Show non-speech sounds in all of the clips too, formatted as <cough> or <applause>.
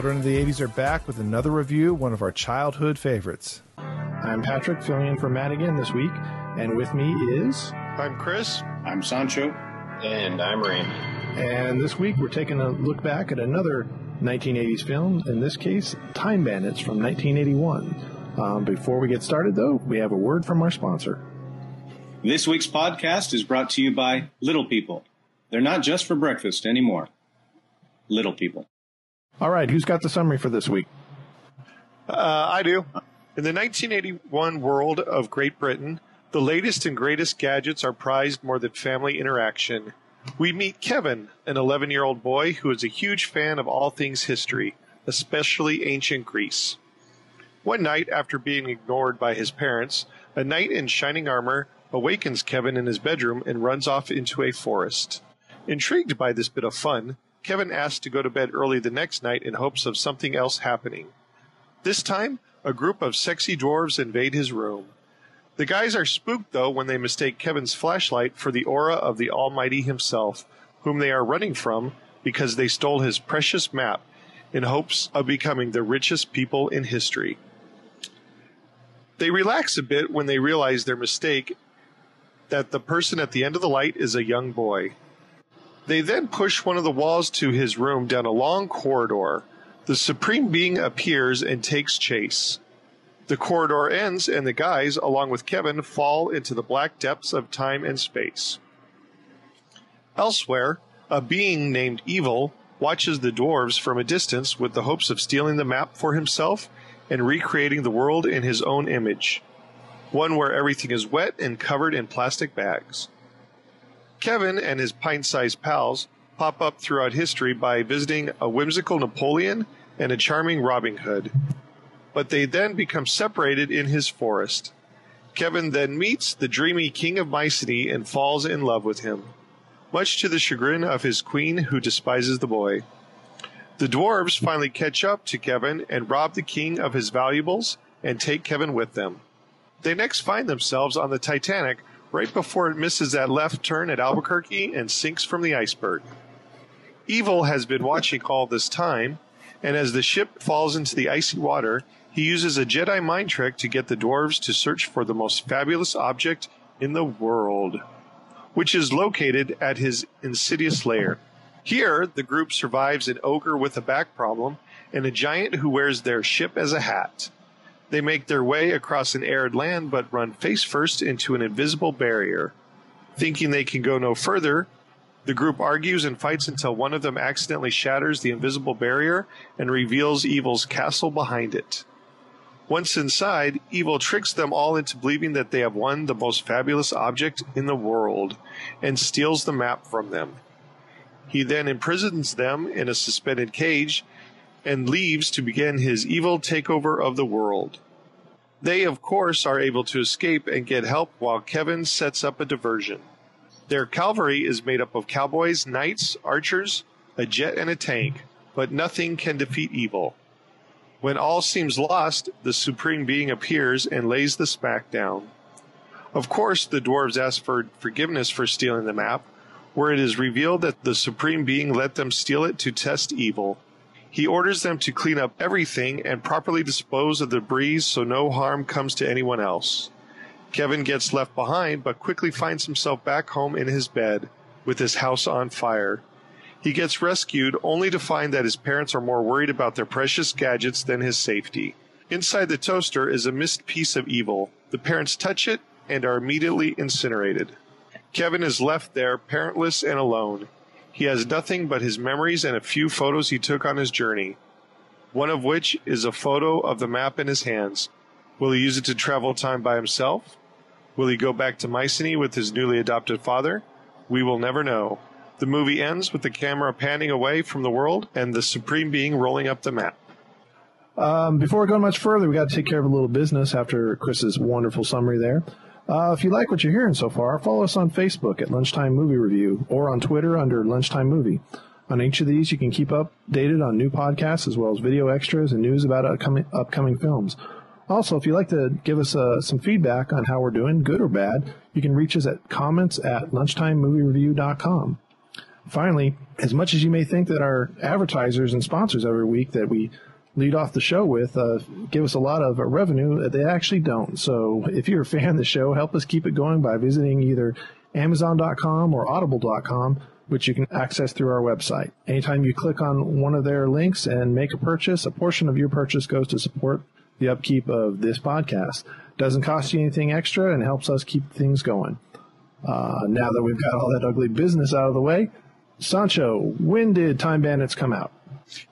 Children of the 80s are back with another review, one of our childhood favorites. I'm Patrick, filling in for Matt again this week, and with me is. I'm Chris. I'm Sancho. And I'm Randy. And this week we're taking a look back at another 1980s film, in this case, Time Bandits from 1981. Um, before we get started, though, we have a word from our sponsor. This week's podcast is brought to you by Little People. They're not just for breakfast anymore. Little People. All right, who's got the summary for this week? Uh, I do. In the 1981 world of Great Britain, the latest and greatest gadgets are prized more than family interaction. We meet Kevin, an 11 year old boy who is a huge fan of all things history, especially ancient Greece. One night, after being ignored by his parents, a knight in shining armor awakens Kevin in his bedroom and runs off into a forest. Intrigued by this bit of fun, Kevin asks to go to bed early the next night in hopes of something else happening. This time, a group of sexy dwarves invade his room. The guys are spooked, though, when they mistake Kevin's flashlight for the aura of the Almighty himself, whom they are running from because they stole his precious map in hopes of becoming the richest people in history. They relax a bit when they realize their mistake that the person at the end of the light is a young boy. They then push one of the walls to his room down a long corridor. The Supreme Being appears and takes chase. The corridor ends, and the guys, along with Kevin, fall into the black depths of time and space. Elsewhere, a being named Evil watches the dwarves from a distance with the hopes of stealing the map for himself and recreating the world in his own image. One where everything is wet and covered in plastic bags. Kevin and his pint sized pals pop up throughout history by visiting a whimsical Napoleon and a charming Robin Hood. But they then become separated in his forest. Kevin then meets the dreamy King of Mycenae and falls in love with him, much to the chagrin of his queen who despises the boy. The dwarves finally catch up to Kevin and rob the king of his valuables and take Kevin with them. They next find themselves on the Titanic right before it misses that left turn at Albuquerque and sinks from the iceberg. Evil has been watching all this time, and as the ship falls into the icy water, he uses a Jedi mind trick to get the dwarves to search for the most fabulous object in the world, which is located at his insidious lair. Here, the group survives an ogre with a back problem and a giant who wears their ship as a hat. They make their way across an arid land but run face first into an invisible barrier. Thinking they can go no further, the group argues and fights until one of them accidentally shatters the invisible barrier and reveals Evil's castle behind it. Once inside, Evil tricks them all into believing that they have won the most fabulous object in the world and steals the map from them. He then imprisons them in a suspended cage and leaves to begin his evil takeover of the world. They, of course, are able to escape and get help while Kevin sets up a diversion. Their cavalry is made up of cowboys, knights, archers, a jet, and a tank, but nothing can defeat evil. When all seems lost, the Supreme Being appears and lays the smack down. Of course, the dwarves ask for forgiveness for stealing the map, where it is revealed that the Supreme Being let them steal it to test evil. He orders them to clean up everything and properly dispose of the debris so no harm comes to anyone else. Kevin gets left behind, but quickly finds himself back home in his bed with his house on fire. He gets rescued only to find that his parents are more worried about their precious gadgets than his safety. Inside the toaster is a missed piece of evil. The parents touch it and are immediately incinerated. Kevin is left there parentless and alone. He has nothing but his memories and a few photos he took on his journey, one of which is a photo of the map in his hands. Will he use it to travel time by himself? Will he go back to Mycenae with his newly adopted father? We will never know. The movie ends with the camera panning away from the world and the Supreme Being rolling up the map. Um, before we go much further, we got to take care of a little business after Chris's wonderful summary there. Uh, if you like what you're hearing so far, follow us on Facebook at Lunchtime Movie Review or on Twitter under Lunchtime Movie. On each of these, you can keep updated on new podcasts as well as video extras and news about upcoming, upcoming films. Also, if you'd like to give us uh, some feedback on how we're doing, good or bad, you can reach us at comments at lunchtimemoviereview.com. Finally, as much as you may think that our advertisers and sponsors every week that we lead off the show with uh, give us a lot of revenue, that they actually don't. So if you're a fan of the show, help us keep it going by visiting either Amazon.com or Audible.com, which you can access through our website. Anytime you click on one of their links and make a purchase, a portion of your purchase goes to support the upkeep of this podcast. Doesn't cost you anything extra and helps us keep things going. Uh, now that we've got all that ugly business out of the way, Sancho, when did Time Bandits come out?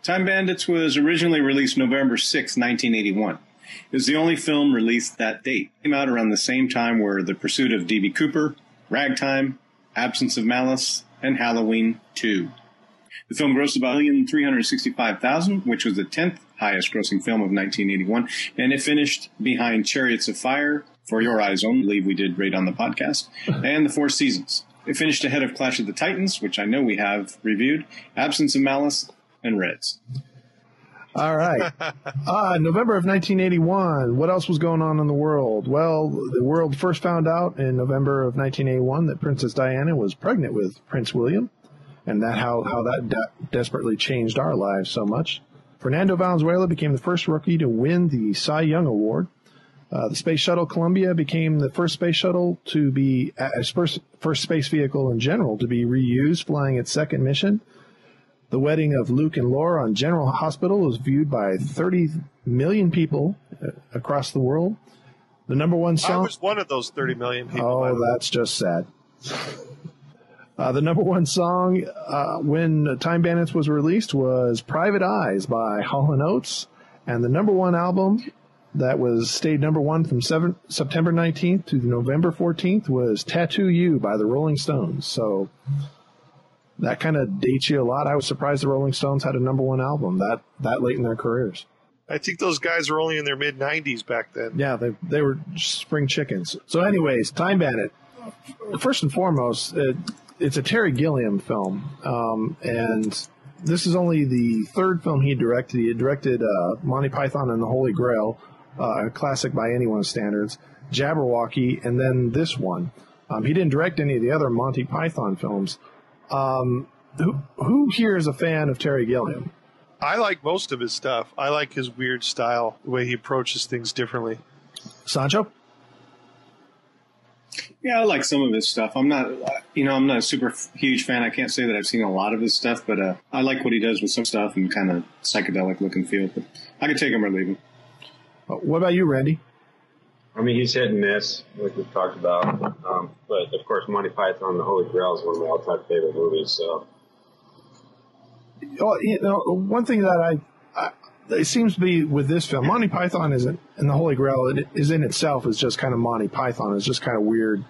Time Bandits was originally released November 6, 1981. It was the only film released that date. It came out around the same time were The Pursuit of D.B. Cooper, Ragtime, Absence of Malice, and Halloween 2. The film grossed about 1,365,000, which was the 10th highest grossing film of 1981, and it finished behind Chariots of Fire, For Your Eyes Only, I believe we did rate on the podcast, and The Four Seasons. It finished ahead of Clash of the Titans, which I know we have reviewed, Absence of Malice, and Reds. All right. <laughs> uh, November of 1981. What else was going on in the world? Well, the world first found out in November of 1981 that Princess Diana was pregnant with Prince William, and that how how that de- desperately changed our lives so much. Fernando Valenzuela became the first rookie to win the Cy Young Award. Uh, the Space Shuttle Columbia became the first space shuttle to be, as first, first space vehicle in general to be reused, flying its second mission. The wedding of Luke and Laura on General Hospital was viewed by 30 million people uh, across the world. The number one song. I was one of those 30 million people. Oh, that's just sad. Uh, the number one song uh, when Time Bandits was released was "Private Eyes" by Hall & Oates, and the number one album that was stayed number one from seven, September 19th to November 14th was "Tattoo You" by the Rolling Stones. So that kind of dates you a lot. I was surprised the Rolling Stones had a number one album that that late in their careers. I think those guys were only in their mid 90s back then. Yeah, they they were spring chickens. So, anyways, Time Bandit. First and foremost, it, it's a Terry Gilliam film, um, and this is only the third film he directed. He directed uh, Monty Python and the Holy Grail, uh, a classic by anyone's standards, Jabberwocky, and then this one. Um, he didn't direct any of the other Monty Python films. Um, who, who here is a fan of Terry Gilliam? I like most of his stuff. I like his weird style, the way he approaches things differently. Sancho? Yeah, I like some of his stuff. I'm not, you know, I'm not a super huge fan. I can't say that I've seen a lot of his stuff, but uh, I like what he does with some stuff and kind of psychedelic look and feel. But I could take him or leave him. Uh, what about you, Randy? I mean, he's hit and miss, like we've talked about. Um, but of course, Monty Python and the Holy Grail is one of my all-time favorite movies. So, oh, you know, one thing that I, I it seems to be with this film, Monty Python isn't, and the Holy Grail it is in itself is just kind of Monty Python. It's just kind of weird,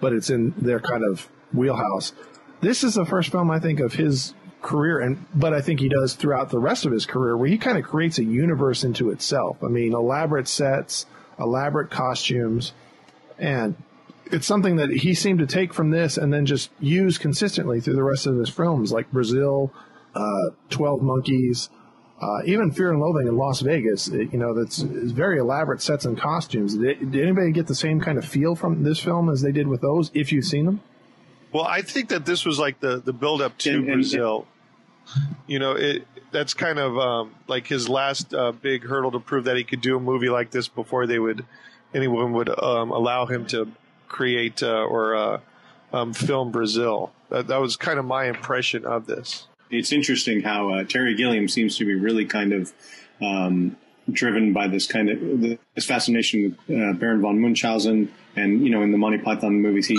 but it's in their kind of wheelhouse. This is the first film I think of his career, and but I think he does throughout the rest of his career, where he kind of creates a universe into itself. I mean, elaborate sets, elaborate costumes, and it's something that he seemed to take from this and then just use consistently through the rest of his films, like Brazil, uh, Twelve Monkeys uh, even Fear and Loathing in Las Vegas, it, you know, that's very elaborate sets and costumes. Did, did, anybody get the same kind of feel from this film as they did with those, if you've seen them? Well, I think that this was like the, the build up to and, Brazil. And, you know, it that's kind of um, like his last uh, big hurdle to prove that he could do a movie like this before they would anyone would um, allow him to create uh, or uh, um, film Brazil. That, that was kind of my impression of this it's interesting how uh, Terry Gilliam seems to be really kind of um, driven by this kind of this fascination with uh, Baron von Munchausen, and you know, in the Monty Python movies, he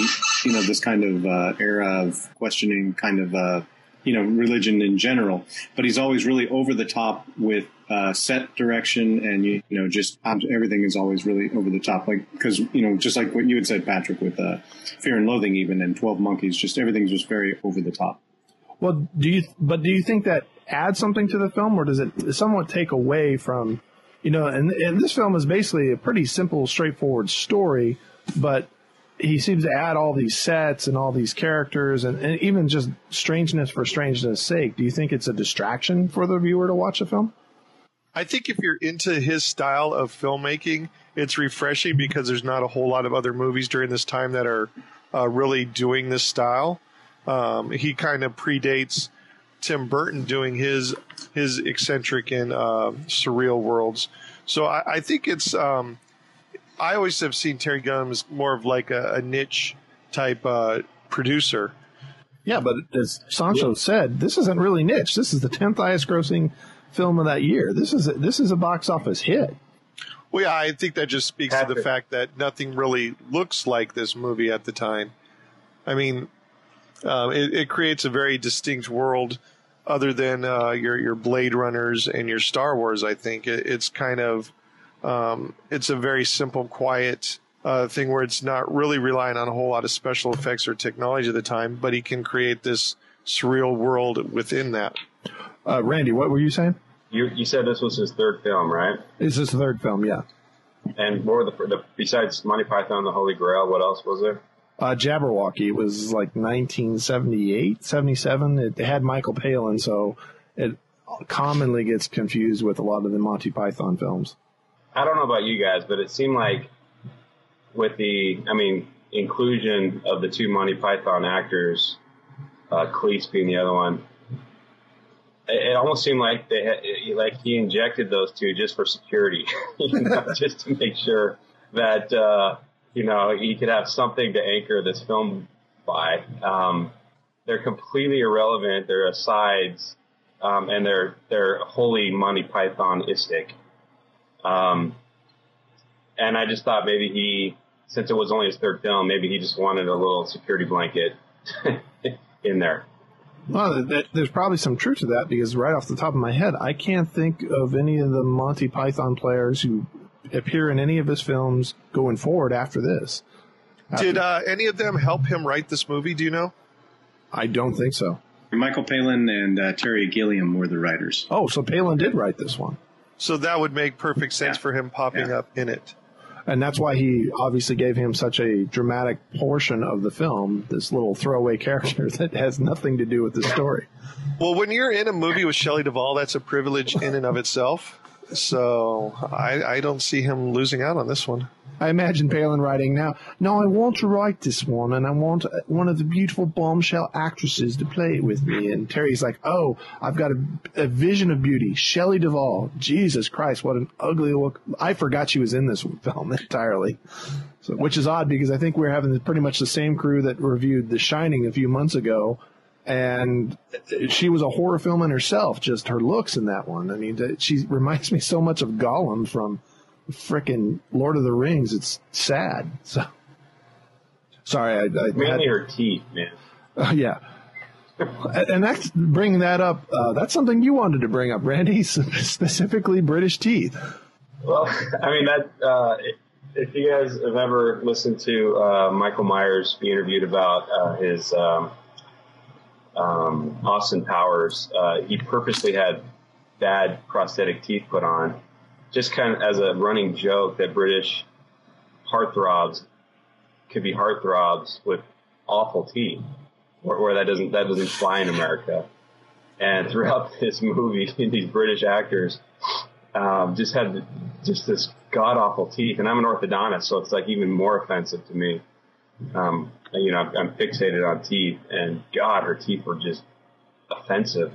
you know, this kind of uh, era of questioning kind of, uh, you know, religion in general. But he's always really over the top with uh, set direction and, you, know, just everything is always really over the top. Like, because, you know, just like what you had said, Patrick, with uh, Fear and Loathing, even, and 12 Monkeys, just everything's just very over the top. Well, do you, but do you think that adds something to the film or does it somewhat take away from, you know, and, and this film is basically a pretty simple, straightforward story, but he seems to add all these sets and all these characters and, and even just strangeness for strangeness sake. Do you think it's a distraction for the viewer to watch a film? I think if you're into his style of filmmaking, it's refreshing because there's not a whole lot of other movies during this time that are uh, really doing this style. Um, he kind of predates Tim Burton doing his his eccentric and uh, surreal worlds. So I, I think it's. Um, I always have seen Terry Gilliam as more of like a, a niche type uh, producer. Yeah, but as Sancho yeah. said, this isn't really niche. This is the tenth highest grossing film of that year. This is a, this is a box office hit. Well, yeah, I think that just speaks to the fact that nothing really looks like this movie at the time. I mean, um, it, it, creates a very distinct world, other than uh, your your Blade Runners and your Star Wars. I think it, it's kind of um, it's a very simple, quiet uh, thing where it's not really relying on a whole lot of special effects or technology at the time, but he can create this surreal world within that. Uh, Randy, what were you saying? You you said this was his third film, right? This is his third film, yeah. And what were the, the besides Monty Python and the Holy Grail? What else was there? Uh, Jabberwocky it was like 1978, 77. It had Michael Palin, so it commonly gets confused with a lot of the Monty Python films. I don't know about you guys, but it seemed like with the, I mean, inclusion of the two Monty Python actors, uh, Cleese being the other one, it, almost seemed like they had, like he injected those two just for security, <laughs> you know, <laughs> just to make sure that uh, you know he could have something to anchor this film by. Um, they're completely irrelevant. They're asides, um, and they're they're wholly Monty Python-istic. Um, and I just thought maybe he, since it was only his third film, maybe he just wanted a little security blanket <laughs> in there. Well, there's probably some truth to that because right off the top of my head, I can't think of any of the Monty Python players who appear in any of his films going forward after this. After Did uh, any of them help him write this movie? Do you know? I don't think so. Michael Palin and uh, Terry Gilliam were the writers. Oh, so Palin did write this one. So that would make perfect sense yeah. for him popping yeah. up in it. And that's why he obviously gave him such a dramatic portion of the film, this little throwaway <laughs> character that has nothing to do with the story. Well, when you're in a movie with Shelley Duvall, that's a privilege in and of itself. So I, I don't see him losing out on this one. I imagine Palin writing now. No, I want to write this one, and I want one of the beautiful bombshell actresses to play it with me. And Terry's like, "Oh, I've got a, a vision of beauty, Shelley Duvall. Jesus Christ, what an ugly look! I forgot she was in this film <laughs> entirely." So, which is odd because I think we're having pretty much the same crew that reviewed The Shining a few months ago, and she was a horror film in herself. Just her looks in that one. I mean, she reminds me so much of Gollum from freaking Lord of the Rings. It's sad. So sorry, I, I mainly had, her teeth, man. Uh, yeah. and that's bringing that up. Uh, that's something you wanted to bring up, Randy, <laughs> specifically British teeth. Well, <laughs> I mean that. Uh, if you guys have ever listened to uh, Michael Myers be interviewed about uh, his um, um, Austin Powers, uh, he purposely had bad prosthetic teeth put on just kind of as a running joke that British heartthrobs could be heartthrobs with awful teeth, where, where that doesn't that doesn't fly in America. And throughout <laughs> this movie, these British actors um, just had just this god awful teeth, and I'm an orthodontist, so it's like even more offensive to me. Um, you know, I'm, I'm fixated on teeth, and God, her teeth were just offensive.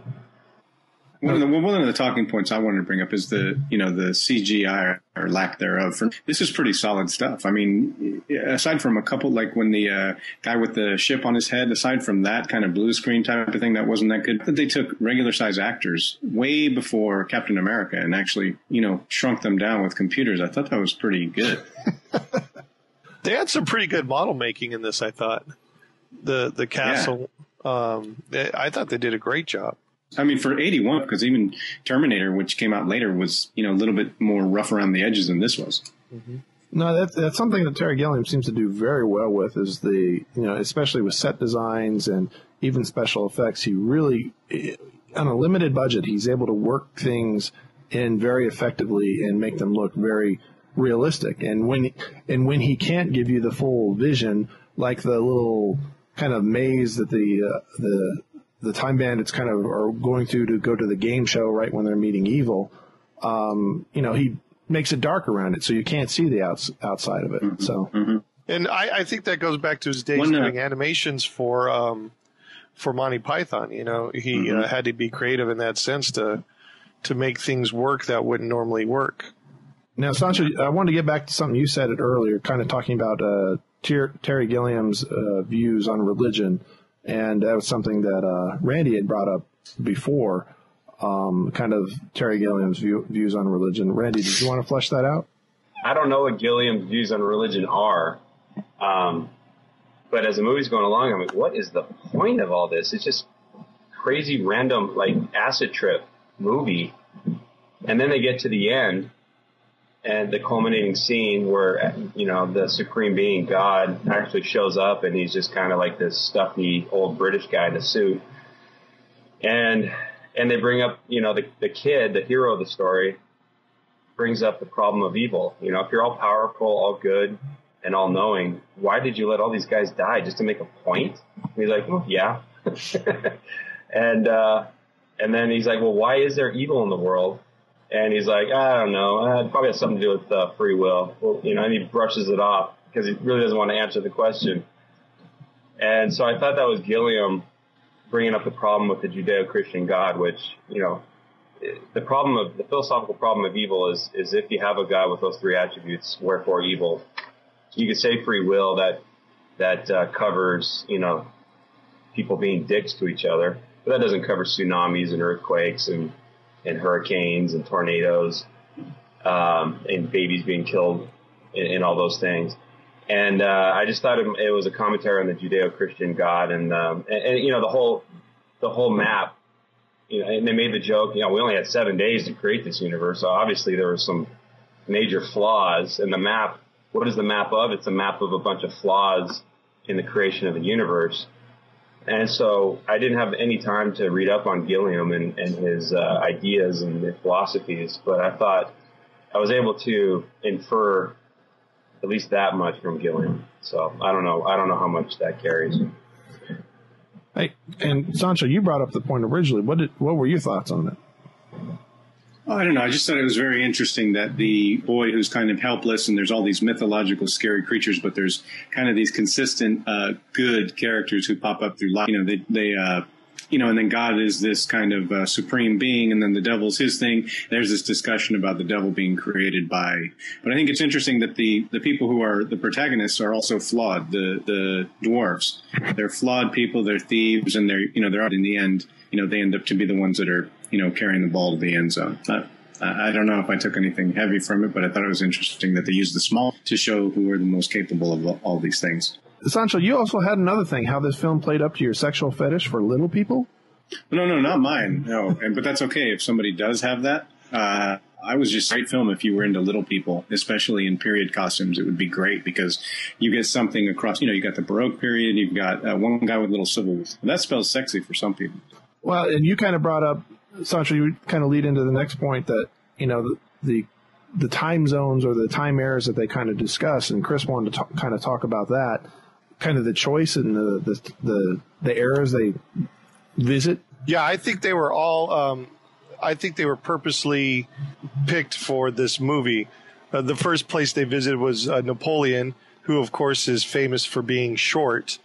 One of, the, one of the talking points I wanted to bring up is the you know the CGI or lack thereof. For, this is pretty solid stuff. I mean, aside from a couple like when the uh, guy with the ship on his head, aside from that kind of blue screen type of thing, that wasn't that good. That they took regular size actors way before Captain America and actually you know shrunk them down with computers. I thought that was pretty good. <laughs> they had some pretty good model making in this. I thought. the the castle. Um, I thought they did a great job. I mean, for 81, because even Terminator, which came out later, was, you know, a little bit more rough around the edges than this was. Mm-hmm. No, that's, that's something that Terry Gilliam seems to do very well with is the, you know, especially with set designs and even special effects. He really, on a limited budget, he's able to work things in very effectively and make them look very realistic. And when, and when he can't give you the full vision, like the little kind of maze that the, uh, the, the time bandits kind of are going through to go to the game show right when they're meeting evil. Um, you know, he makes it dark around it so you can't see the outs- outside of it. Mm-hmm. So, mm-hmm. and I, I, think that goes back to his days One, uh, doing animations for um, for Monty Python. You know, he mm-hmm. uh, had to be creative in that sense to to make things work that wouldn't normally work. Now, Sancho, I wanted to get back to something you said earlier, kind of talking about uh, Ter- Terry Gilliam's uh, views on religion and that was something that uh, Randy had brought up before. Um, kind of Terry Gilliam's view, views on religion. Randy, did you want to flesh that out? I don't know what Gilliam's views on religion are, um, but as the movie's going along, I'm like, what is the point of all this? It's just crazy, random, like acid trip movie, and then they get to the end, and the culminating scene where you know the supreme being God actually shows up and he's just kind of like this stuffy old British guy in a suit, and and they bring up you know the the kid, the hero of the story, brings up the problem of evil. You know, if you're all powerful, all good, and all knowing, why did you let all these guys die just to make a point? And he's like, well, yeah, <laughs> and uh, and then he's like, well, why is there evil in the world? And he's like, I don't know. Uh, it probably has something to do with uh, free will. Well, you know, and he brushes it off because he really doesn't want to answer the question. And so I thought that was Gilliam bringing up the problem with the Judeo-Christian God, which, you know, the problem of the philosophical problem of evil is, is if you have a God with those three attributes, wherefore evil, you could say free will that, that uh, covers, you know, people being dicks to each other, but that doesn't cover tsunamis and earthquakes and and hurricanes and tornadoes um, and babies being killed and, and all those things. And uh, I just thought it, it, was a commentary on the Judeo-Christian God, and, um, and, and you know the whole the whole map. You know, and they made the joke. You know, we only had seven days to create this universe, so obviously there were some major flaws in the map. What is the map of? It's a map of a bunch of flaws in the creation of the universe. And so I didn't have any time to read up on Gilliam and, and his uh, ideas and philosophies, but I thought I was able to infer at least that much from Gilliam. So I don't know. I don't know how much that carries. Hey, and Sancho, you brought up the point originally. What did, what were your thoughts on it? I don't know. I just thought it was very interesting that the boy who's kind of helpless and there's all these mythological scary creatures, but there's kind of these consistent uh, good characters who pop up through life. You know, they they uh, you know, and then God is this kind of uh, supreme being, and then the devil's his thing. There's this discussion about the devil being created by, but I think it's interesting that the the people who are the protagonists are also flawed. The the dwarves, they're flawed people. They're thieves, and they're you know they're out in the end. You know, they end up to be the ones that are you know, carrying the ball to the end zone. I don't know if I took anything heavy from it, but I thought it was interesting that they used the small to show who are the most capable of all these things. Sancho, you also had another thing, how this film played up to your sexual fetish for little people? No, no, not mine. No, and, but that's okay if somebody does have that. Uh, I was just great film if you were into little people, especially in period costumes. It would be great because you get something across. You know, you got the Baroque period. You've got uh, one guy with little civils. That spells sexy for some people. Well, and you kind of brought up Sancho, you kind of lead into the next point that you know the, the the time zones or the time errors that they kind of discuss, and Chris wanted to talk, kind of talk about that, kind of the choice and the the the, the eras they visit. Yeah, I think they were all. Um, I think they were purposely picked for this movie. Uh, the first place they visited was uh, Napoleon, who of course is famous for being short,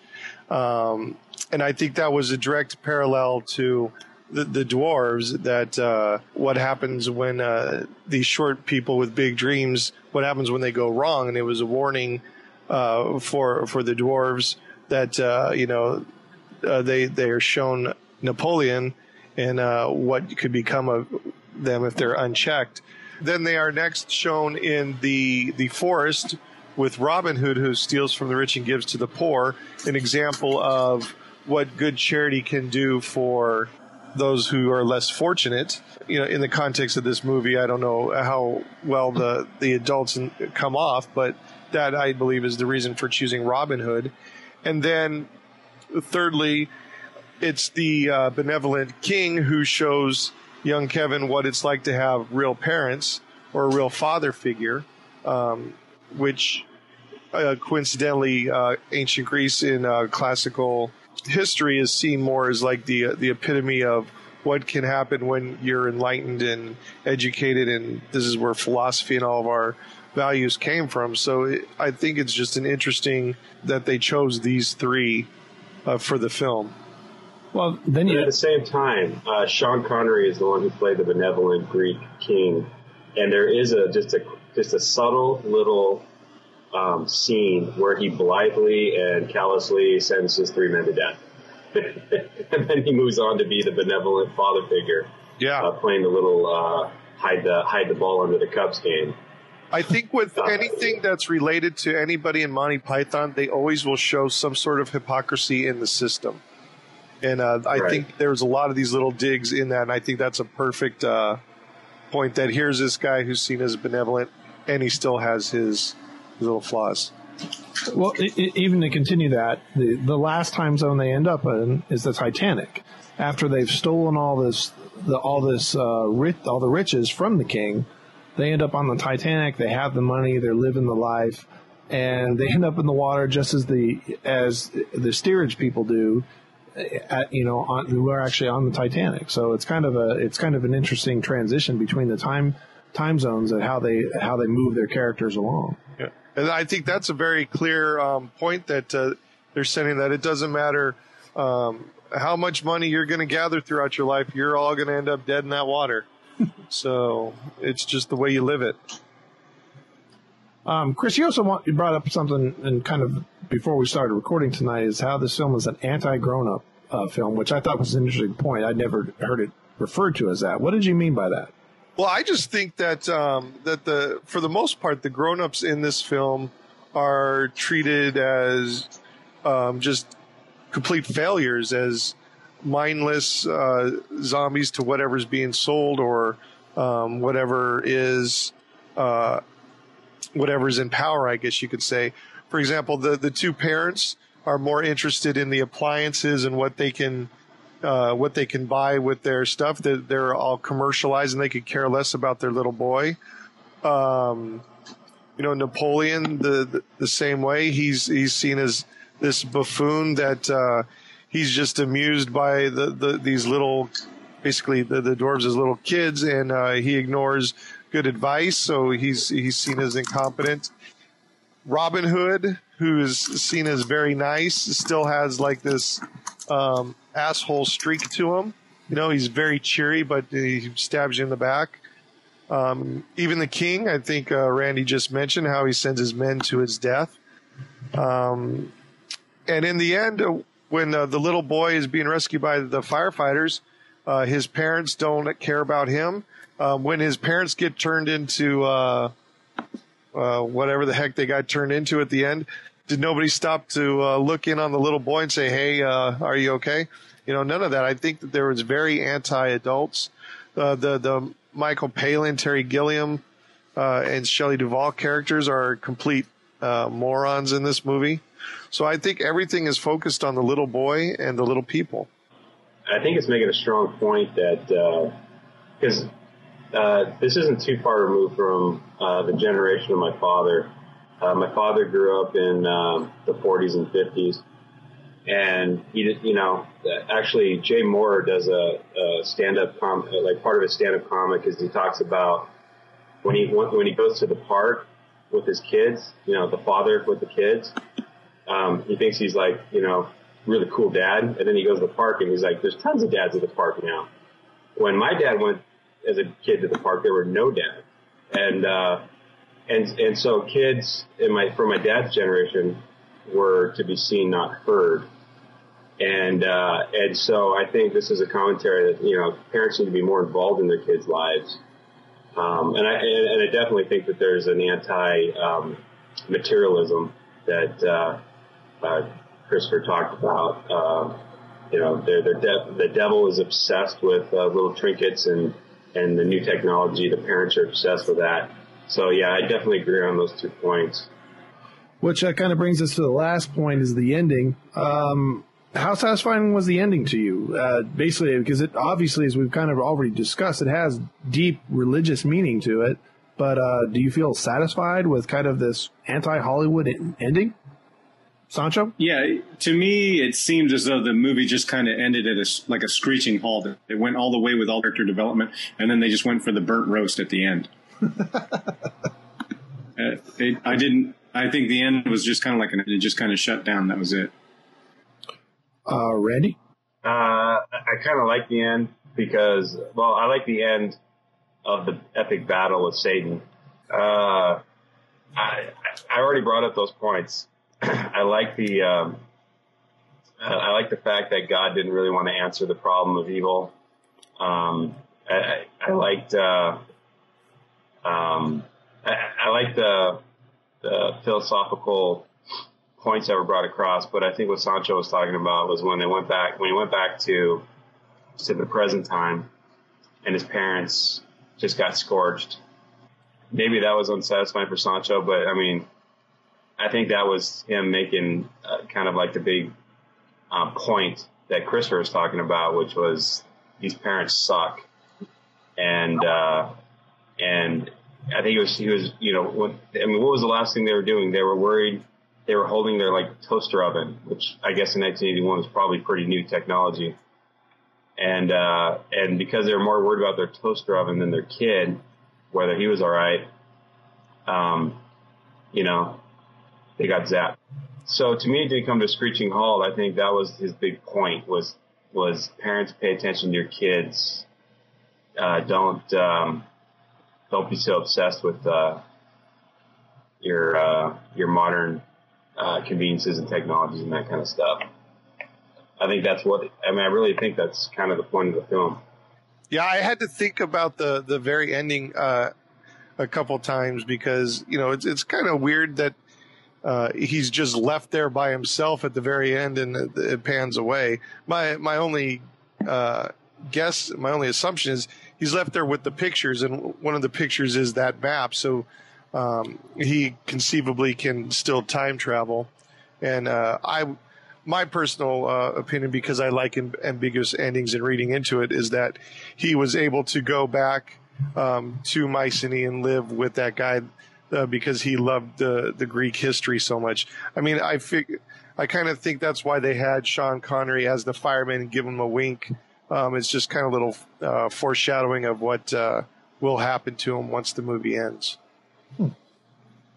um, and I think that was a direct parallel to the, the dwarves that uh, what happens when uh, these short people with big dreams, what happens when they go wrong, and it was a warning uh, for for the dwarves that uh, you know uh, they they are shown Napoleon and uh, what could become of them if they're unchecked. Then they are next shown in the the forest with Robin Hood, who steals from the rich and gives to the poor, an example of what good charity can do for those who are less fortunate. You know, in the context of this movie, I don't know how well the the adults come off, but that I believe is the reason for choosing Robin Hood. And then, thirdly, it's the uh, benevolent king who shows young Kevin what it's like to have real parents or a real father figure, um, which uh, coincidentally, uh, ancient Greece in uh, classical history is seen more as like the the epitome of what can happen when you're enlightened and educated, and this is where philosophy and all of our values came from. So it, I think it's just an interesting that they chose these three uh, for the film. Well, then you at the same time, uh, Sean Connery is the one who played the benevolent Greek king, and there is a just a just a subtle little um, scene where he blithely and callously sentences three men to death. <laughs> and then he moves on to be the benevolent father figure. Yeah. Uh, playing the little, uh, hide the, hide the ball under the Cubs game. I think with uh, anything that's related to anybody in Monty Python, they always will show some sort of hypocrisy in the system. And uh, I right. think there's a lot of these little digs in that, and I think that's a perfect uh, point. That here's this guy who's seen as benevolent, and he still has his little flaws. Well, it, it, even to continue that, the, the last time zone they end up in is the Titanic. After they've stolen all this, the, all this, uh, rich, all the riches from the king, they end up on the Titanic. They have the money. They're living the life, and they end up in the water just as the as the steerage people do. At, you know, on, who are actually on the Titanic. So it's kind of a it's kind of an interesting transition between the time time zones and how they how they move their characters along. Yeah. And I think that's a very clear um, point that uh, they're saying that it doesn't matter um, how much money you're going to gather throughout your life, you're all going to end up dead in that water. <laughs> so it's just the way you live it. Um, Chris, you also want, you brought up something and kind of before we started recording tonight is how this film is an anti-grown up uh, film, which I thought was an interesting point. I'd never heard it referred to as that. What did you mean by that? Well, I just think that um, that the for the most part the grown-ups in this film are treated as um, just complete failures, as mindless uh, zombies to whatever's being sold or um, whatever is uh, whatever's in power. I guess you could say. For example, the the two parents are more interested in the appliances and what they can uh, what they can buy with their stuff. That they're, all commercialized and they could care less about their little boy. Um, you know, Napoleon the, the, the same way. He's he's seen as this buffoon that uh, he's just amused by the, the these little, basically the, the dwarves as little kids, and uh, he ignores good advice. So he's he's seen as incompetent. Robin Hood, who is seen as very nice, still has like this um, asshole streak to him. You know, he's very cheery, but he stabs you in the back. Um, even the king, I think uh, Randy just mentioned how he sends his men to his death. Um, and in the end, uh, when uh, the little boy is being rescued by the firefighters, uh, his parents don't care about him. Um, when his parents get turned into uh, uh, whatever the heck they got turned into at the end, did nobody stop to look in on the little boy and say, "Hey, are you okay?" You know, none of that. I think that there was very anti-adults. Uh, the the Michael Palin, Terry Gilliam, uh, and Shelley Duvall characters are complete uh, morons in this movie. So I think everything is focused on the little boy and the little people. I think it's making a strong point that because uh, uh, this isn't too far removed from uh, the generation of my father. My father grew up in the 40s and 50s and he, you know, actually Jay Mohr does a, a stand-up com, like part of his stand-up comic is he talks about when he when he goes to the park with his kids, you know, the father with the kids, um, he thinks he's like, you know, really cool dad, and then he goes to the park and he's like, there's tons of dads at the park now. When my dad went as a kid to the park, there were no dads, and uh, and and so kids in my from my dad's generation were to be seen, not heard. And uh, and so I think this is a commentary that you know parents need to be more involved in their kids' lives. Um, and I and, and, I definitely think that there's an anti um, materialism that uh, uh, Christopher talked about. Uh, you know, they're, they're de- the devil is obsessed with uh, little trinkets and and the new technology. The parents are obsessed with that. So yeah, I definitely agree on those two points. Which uh, kind of brings us to the last point: is the ending. Um, how satisfying was the ending to you? Uh, basically, because it obviously, as we've kind of already discussed, it has deep religious meaning to it. But uh, do you feel satisfied with kind of this anti-Hollywood ending, Sancho? Yeah, to me, it seems as though the movie just kind of ended at a, like a screeching halt. It went all the way with all character development, and then they just went for the burnt roast at the end. Uh, it, I didn't. I think the end was just kind of like an, it just kind of shut down. That was it. Uh, Randy? Uh, I kind of like the end because, well, I like the end of the epic battle with Satan. Uh, I, I already brought up those points. <clears throat> I like the, um, I like the fact that God didn't really want to answer the problem of evil. Um, I, I, liked, uh, um, I, I liked the, the philosophical points that were brought across, but I think what Sancho was talking about was when they went back, when he went back to, to the present time and his parents just got scorched. Maybe that was unsatisfying for Sancho, but I mean, I think that was him making uh, kind of like the big um, point that Christopher was talking about, which was these parents suck, and uh, and I think it was he was you know what I mean what was the last thing they were doing? They were worried they were holding their like toaster oven, which I guess in 1981 was probably pretty new technology. And, uh, and because they were more worried about their toaster oven than their kid, whether he was all right, um, you know, they got zapped. So to me, it didn't come to a screeching halt. I think that was his big point was, was parents pay attention to your kids. Uh, don't, um, don't be so obsessed with, uh, your, uh, your modern uh, conveniences and technologies and that kind of stuff. I think that's what I mean. I really think that's kind of the point of the film. Yeah, I had to think about the the very ending uh, a couple times because you know it's it's kind of weird that uh, he's just left there by himself at the very end and it, it pans away. My my only uh, guess, my only assumption is he's left there with the pictures, and one of the pictures is that map. So um, he conceivably can still time travel. And uh, I, my personal uh, opinion, because I like ambiguous endings and reading into it, is that he was able to go back um, to Mycenae and live with that guy uh, because he loved the the Greek history so much. I mean, I fig- I kind of think that's why they had Sean Connery as the fireman and give him a wink. Um, it's just kind of a little uh, foreshadowing of what uh, will happen to him once the movie ends. Hmm.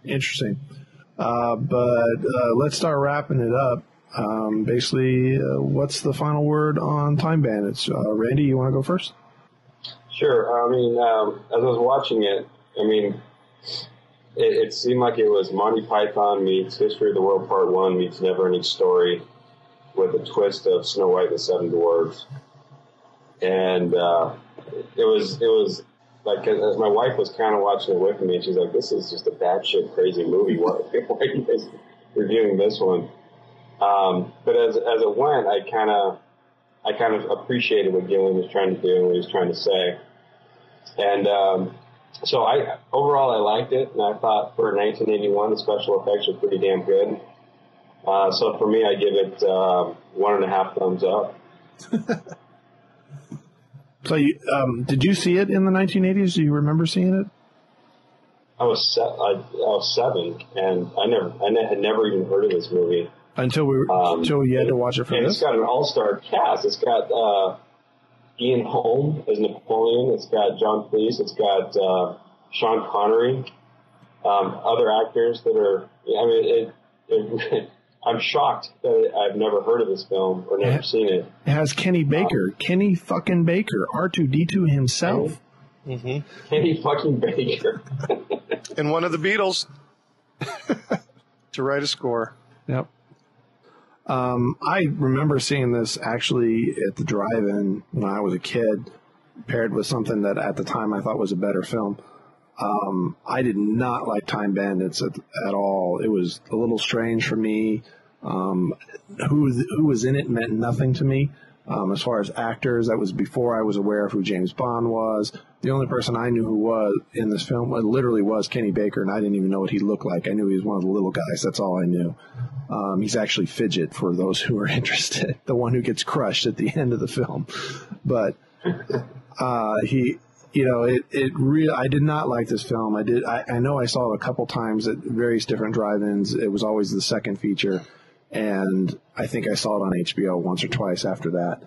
Interesting. Uh, but uh, let's start wrapping it up. Um, basically, uh, what's the final word on Time Bandits? Uh, Randy, you want to go first? Sure. I mean, um, as I was watching it, I mean, it, it, seemed like it was Monty Python meets History of the World Part One meets Never Ending Story with a twist of Snow White and the Seven Dwarfs, and uh, it was it was like as my wife was kind of watching it with me, and she's like, "This is just a batshit crazy movie. Why, <laughs> why are you guys reviewing this one?" Um, but as as it went, I kind of I kind of appreciated what Gilliam was trying to do and what he was trying to say, and um, so I overall I liked it, and I thought for 1981 the special effects were pretty damn good. Uh, so for me, I give it uh, one and a half thumbs up. <laughs> So, you, um, did you see it in the 1980s? Do you remember seeing it? I was se- I, I, was seven, and I never I had never even heard of this movie until we um, until you had to watch it for and this. It's got an all star cast. It's got uh, Ian Holm as Napoleon. It's got John Cleese. It's got uh, Sean Connery. Um, other actors that are. I mean, it, it I'm shocked that I've never heard of this film or never it, seen it. It has Kenny Baker, um, Kenny fucking Baker, R2D2 himself. Mm-hmm. Kenny fucking Baker. <laughs> and one of the Beatles <laughs> to write a score. Yep. Um, I remember seeing this actually at the drive-in when I was a kid, paired with something that at the time I thought was a better film. Um, I did not like Time Bandits at, at all. It was a little strange for me. Um, who who was in it meant nothing to me. Um, as far as actors, that was before I was aware of who James Bond was. The only person I knew who was in this film literally was Kenny Baker, and I didn't even know what he looked like. I knew he was one of the little guys. That's all I knew. Um, he's actually Fidget for those who are <laughs> interested, the one who gets crushed at the end of the film. But uh, he, you know, it it really. I did not like this film. I did. I, I know I saw it a couple times at various different drive-ins. It was always the second feature and I think I saw it on HBO once or twice after that.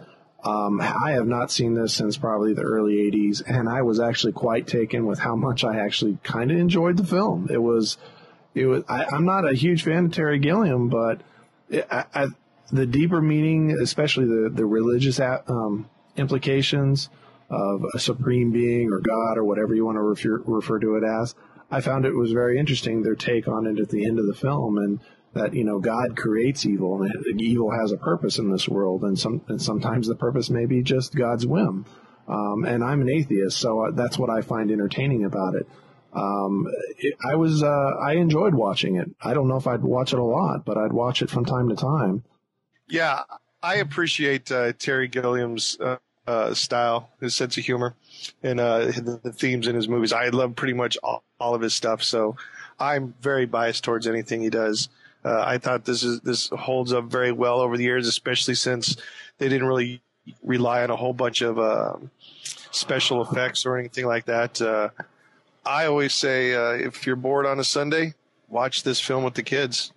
Um, I have not seen this since probably the early 80s, and I was actually quite taken with how much I actually kind of enjoyed the film. It was, it was. I, am not a huge fan of Terry Gilliam, but it, I, I, the deeper meaning, especially the the religious um, implications of a supreme being or God or whatever you want to refer refer to it as, I found it was very interesting. Their take on it at the end of the film, and that you know God creates evil and evil has a purpose in this world, and some and sometimes the purpose may be just God's whim. Um, and I'm an atheist, so uh, that's what I find entertaining about it. Um, I was uh, I enjoyed watching it. I don't know if I'd watch it a lot, but I'd watch it from time to time. Yeah, I appreciate uh, Terry Gilliam's uh, uh, style, his sense of humor, and uh, the, the, themes in his movies. I love pretty much all, all of his stuff, so I'm very biased towards anything he does. Uh, I thought this is this holds up very well over the years, especially since they didn't really rely on a whole bunch of uh, special effects or anything like that. Uh, I always say uh, if you're bored on a Sunday, watch this film with the kids.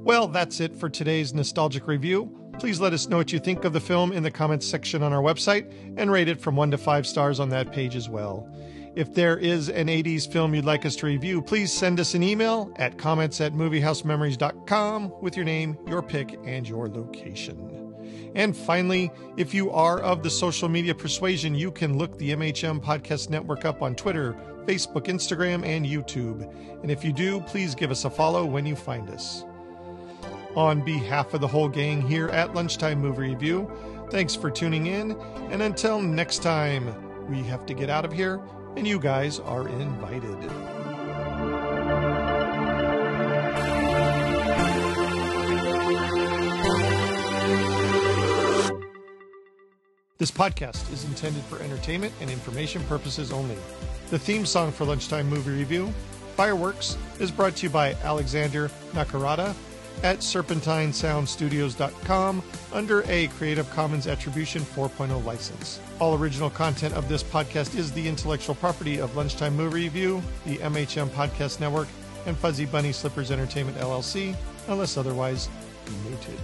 Well, that's it for today's nostalgic review. Please let us know what you think of the film in the comments section on our website and rate it from one to five stars on that page as well. If there is an 80s film you'd like us to review, please send us an email at comments at moviehousememories.com with your name, your pick, and your location. And finally, if you are of the social media persuasion, you can look the MHM Podcast Network up on Twitter, Facebook, Instagram, and YouTube. And if you do, please give us a follow when you find us. On behalf of the whole gang here at Lunchtime Movie Review, thanks for tuning in. And until next time, we have to get out of here and you guys are invited. This podcast is intended for entertainment and information purposes only. The theme song for Lunchtime Movie Review, Fireworks, is brought to you by Alexander Nakarada at serpentinesoundstudios.com under a Creative Commons Attribution 4.0 license. All original content of this podcast is the intellectual property of Lunchtime Movie Review, the MHM Podcast Network, and Fuzzy Bunny Slippers Entertainment LLC, unless otherwise noted.